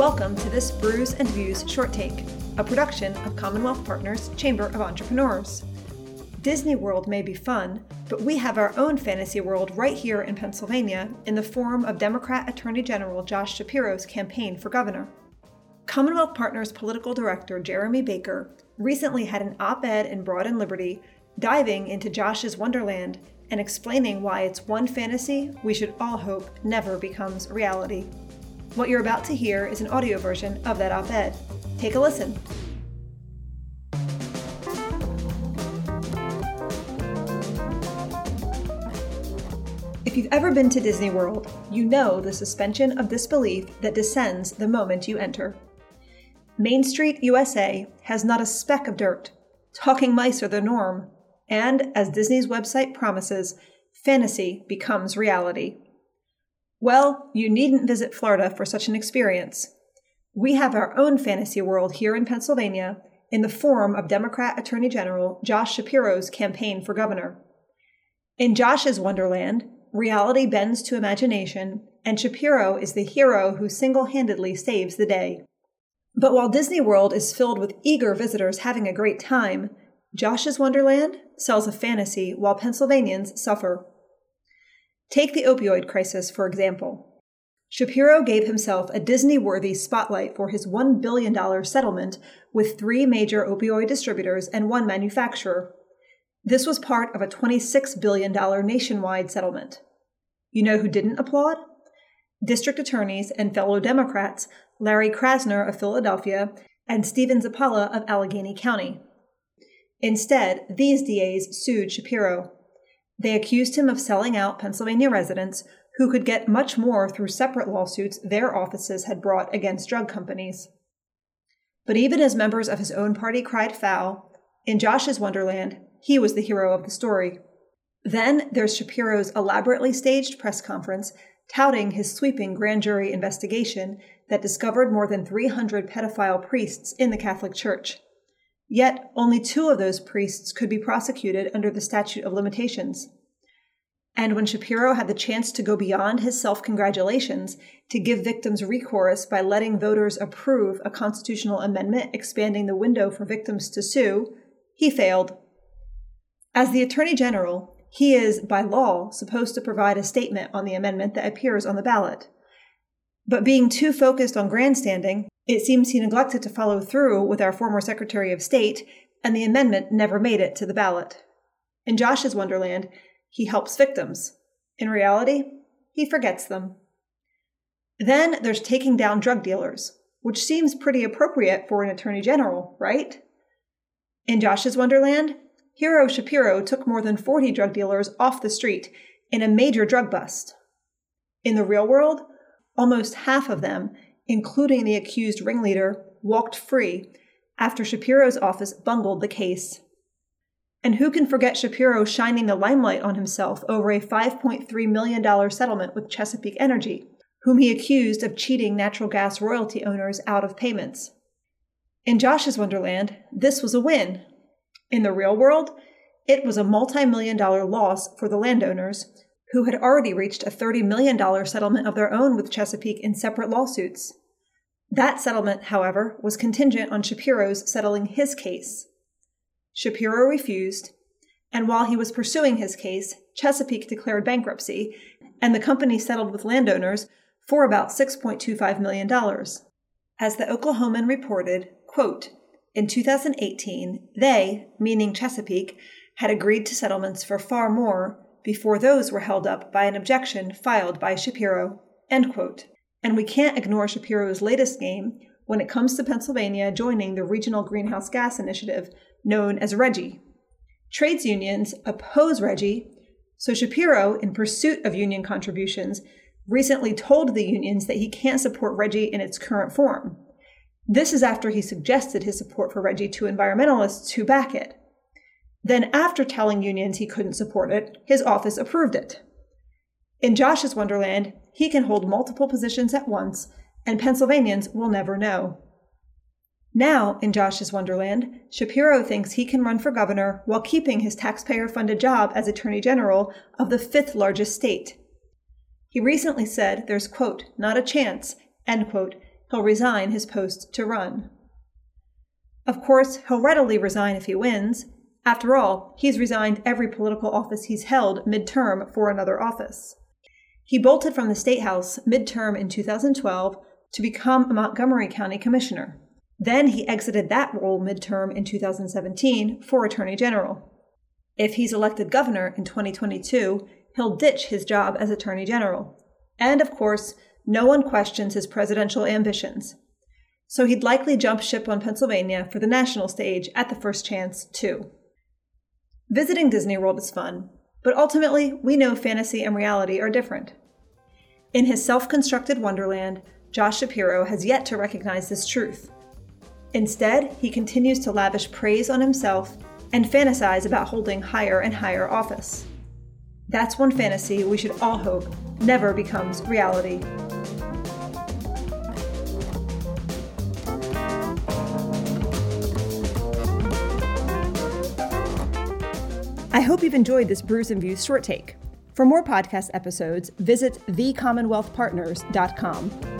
Welcome to this Brews and Views short take, a production of Commonwealth Partners Chamber of Entrepreneurs. Disney World may be fun, but we have our own fantasy world right here in Pennsylvania in the form of Democrat Attorney General Josh Shapiro's campaign for governor. Commonwealth Partners political director Jeremy Baker recently had an op ed in Broad and Liberty diving into Josh's Wonderland and explaining why it's one fantasy we should all hope never becomes reality. What you're about to hear is an audio version of that op ed. Take a listen. If you've ever been to Disney World, you know the suspension of disbelief that descends the moment you enter. Main Street, USA has not a speck of dirt. Talking mice are the norm. And as Disney's website promises, fantasy becomes reality. Well, you needn't visit Florida for such an experience. We have our own fantasy world here in Pennsylvania in the form of Democrat Attorney General Josh Shapiro's campaign for governor. In Josh's Wonderland, reality bends to imagination, and Shapiro is the hero who single handedly saves the day. But while Disney World is filled with eager visitors having a great time, Josh's Wonderland sells a fantasy while Pennsylvanians suffer. Take the opioid crisis, for example. Shapiro gave himself a Disney worthy spotlight for his $1 billion settlement with three major opioid distributors and one manufacturer. This was part of a $26 billion nationwide settlement. You know who didn't applaud? District attorneys and fellow Democrats Larry Krasner of Philadelphia and Stephen Zappala of Allegheny County. Instead, these DAs sued Shapiro. They accused him of selling out Pennsylvania residents who could get much more through separate lawsuits their offices had brought against drug companies. But even as members of his own party cried foul, in Josh's Wonderland, he was the hero of the story. Then there's Shapiro's elaborately staged press conference touting his sweeping grand jury investigation that discovered more than 300 pedophile priests in the Catholic Church. Yet, only two of those priests could be prosecuted under the statute of limitations. And when Shapiro had the chance to go beyond his self congratulations to give victims recourse by letting voters approve a constitutional amendment expanding the window for victims to sue, he failed. As the Attorney General, he is, by law, supposed to provide a statement on the amendment that appears on the ballot. But being too focused on grandstanding, it seems he neglected to follow through with our former Secretary of State, and the amendment never made it to the ballot. In Josh's Wonderland, he helps victims. In reality, he forgets them. Then there's taking down drug dealers, which seems pretty appropriate for an attorney general, right? In Josh's Wonderland, Hero Shapiro took more than 40 drug dealers off the street in a major drug bust. In the real world, almost half of them including the accused ringleader, walked free after Shapiro's office bungled the case. And who can forget Shapiro shining the limelight on himself over a $5.3 million settlement with Chesapeake Energy, whom he accused of cheating natural gas royalty owners out of payments? In Josh's Wonderland, this was a win. In the real world, it was a multi million dollar loss for the landowners, who had already reached a $30 million settlement of their own with Chesapeake in separate lawsuits. That settlement, however, was contingent on Shapiro's settling his case. Shapiro refused, and while he was pursuing his case, Chesapeake declared bankruptcy, and the company settled with landowners for about $6.25 million. As the Oklahoman reported, quote, in 2018, they, meaning Chesapeake, had agreed to settlements for far more before those were held up by an objection filed by Shapiro. End quote. And we can't ignore Shapiro's latest game when it comes to Pennsylvania joining the Regional Greenhouse Gas Initiative, known as RGGI. Trades unions oppose RGGI, so Shapiro, in pursuit of union contributions, recently told the unions that he can't support RGGI in its current form. This is after he suggested his support for RGGI to environmentalists who back it. Then, after telling unions he couldn't support it, his office approved it. In Josh's Wonderland, he can hold multiple positions at once, and Pennsylvanians will never know. Now, in Josh's Wonderland, Shapiro thinks he can run for governor while keeping his taxpayer funded job as Attorney General of the fifth largest state. He recently said there's, quote, not a chance, end quote, he'll resign his post to run. Of course, he'll readily resign if he wins. After all, he's resigned every political office he's held midterm for another office. He bolted from the State House midterm in 2012 to become a Montgomery County Commissioner. Then he exited that role midterm in 2017 for Attorney General. If he's elected governor in 2022, he'll ditch his job as Attorney General. And of course, no one questions his presidential ambitions. So he'd likely jump ship on Pennsylvania for the national stage at the first chance, too. Visiting Disney World is fun, but ultimately, we know fantasy and reality are different. In his self constructed Wonderland, Josh Shapiro has yet to recognize this truth. Instead, he continues to lavish praise on himself and fantasize about holding higher and higher office. That's one fantasy we should all hope never becomes reality. I hope you've enjoyed this Brews and Views short take. For more podcast episodes, visit thecommonwealthpartners.com.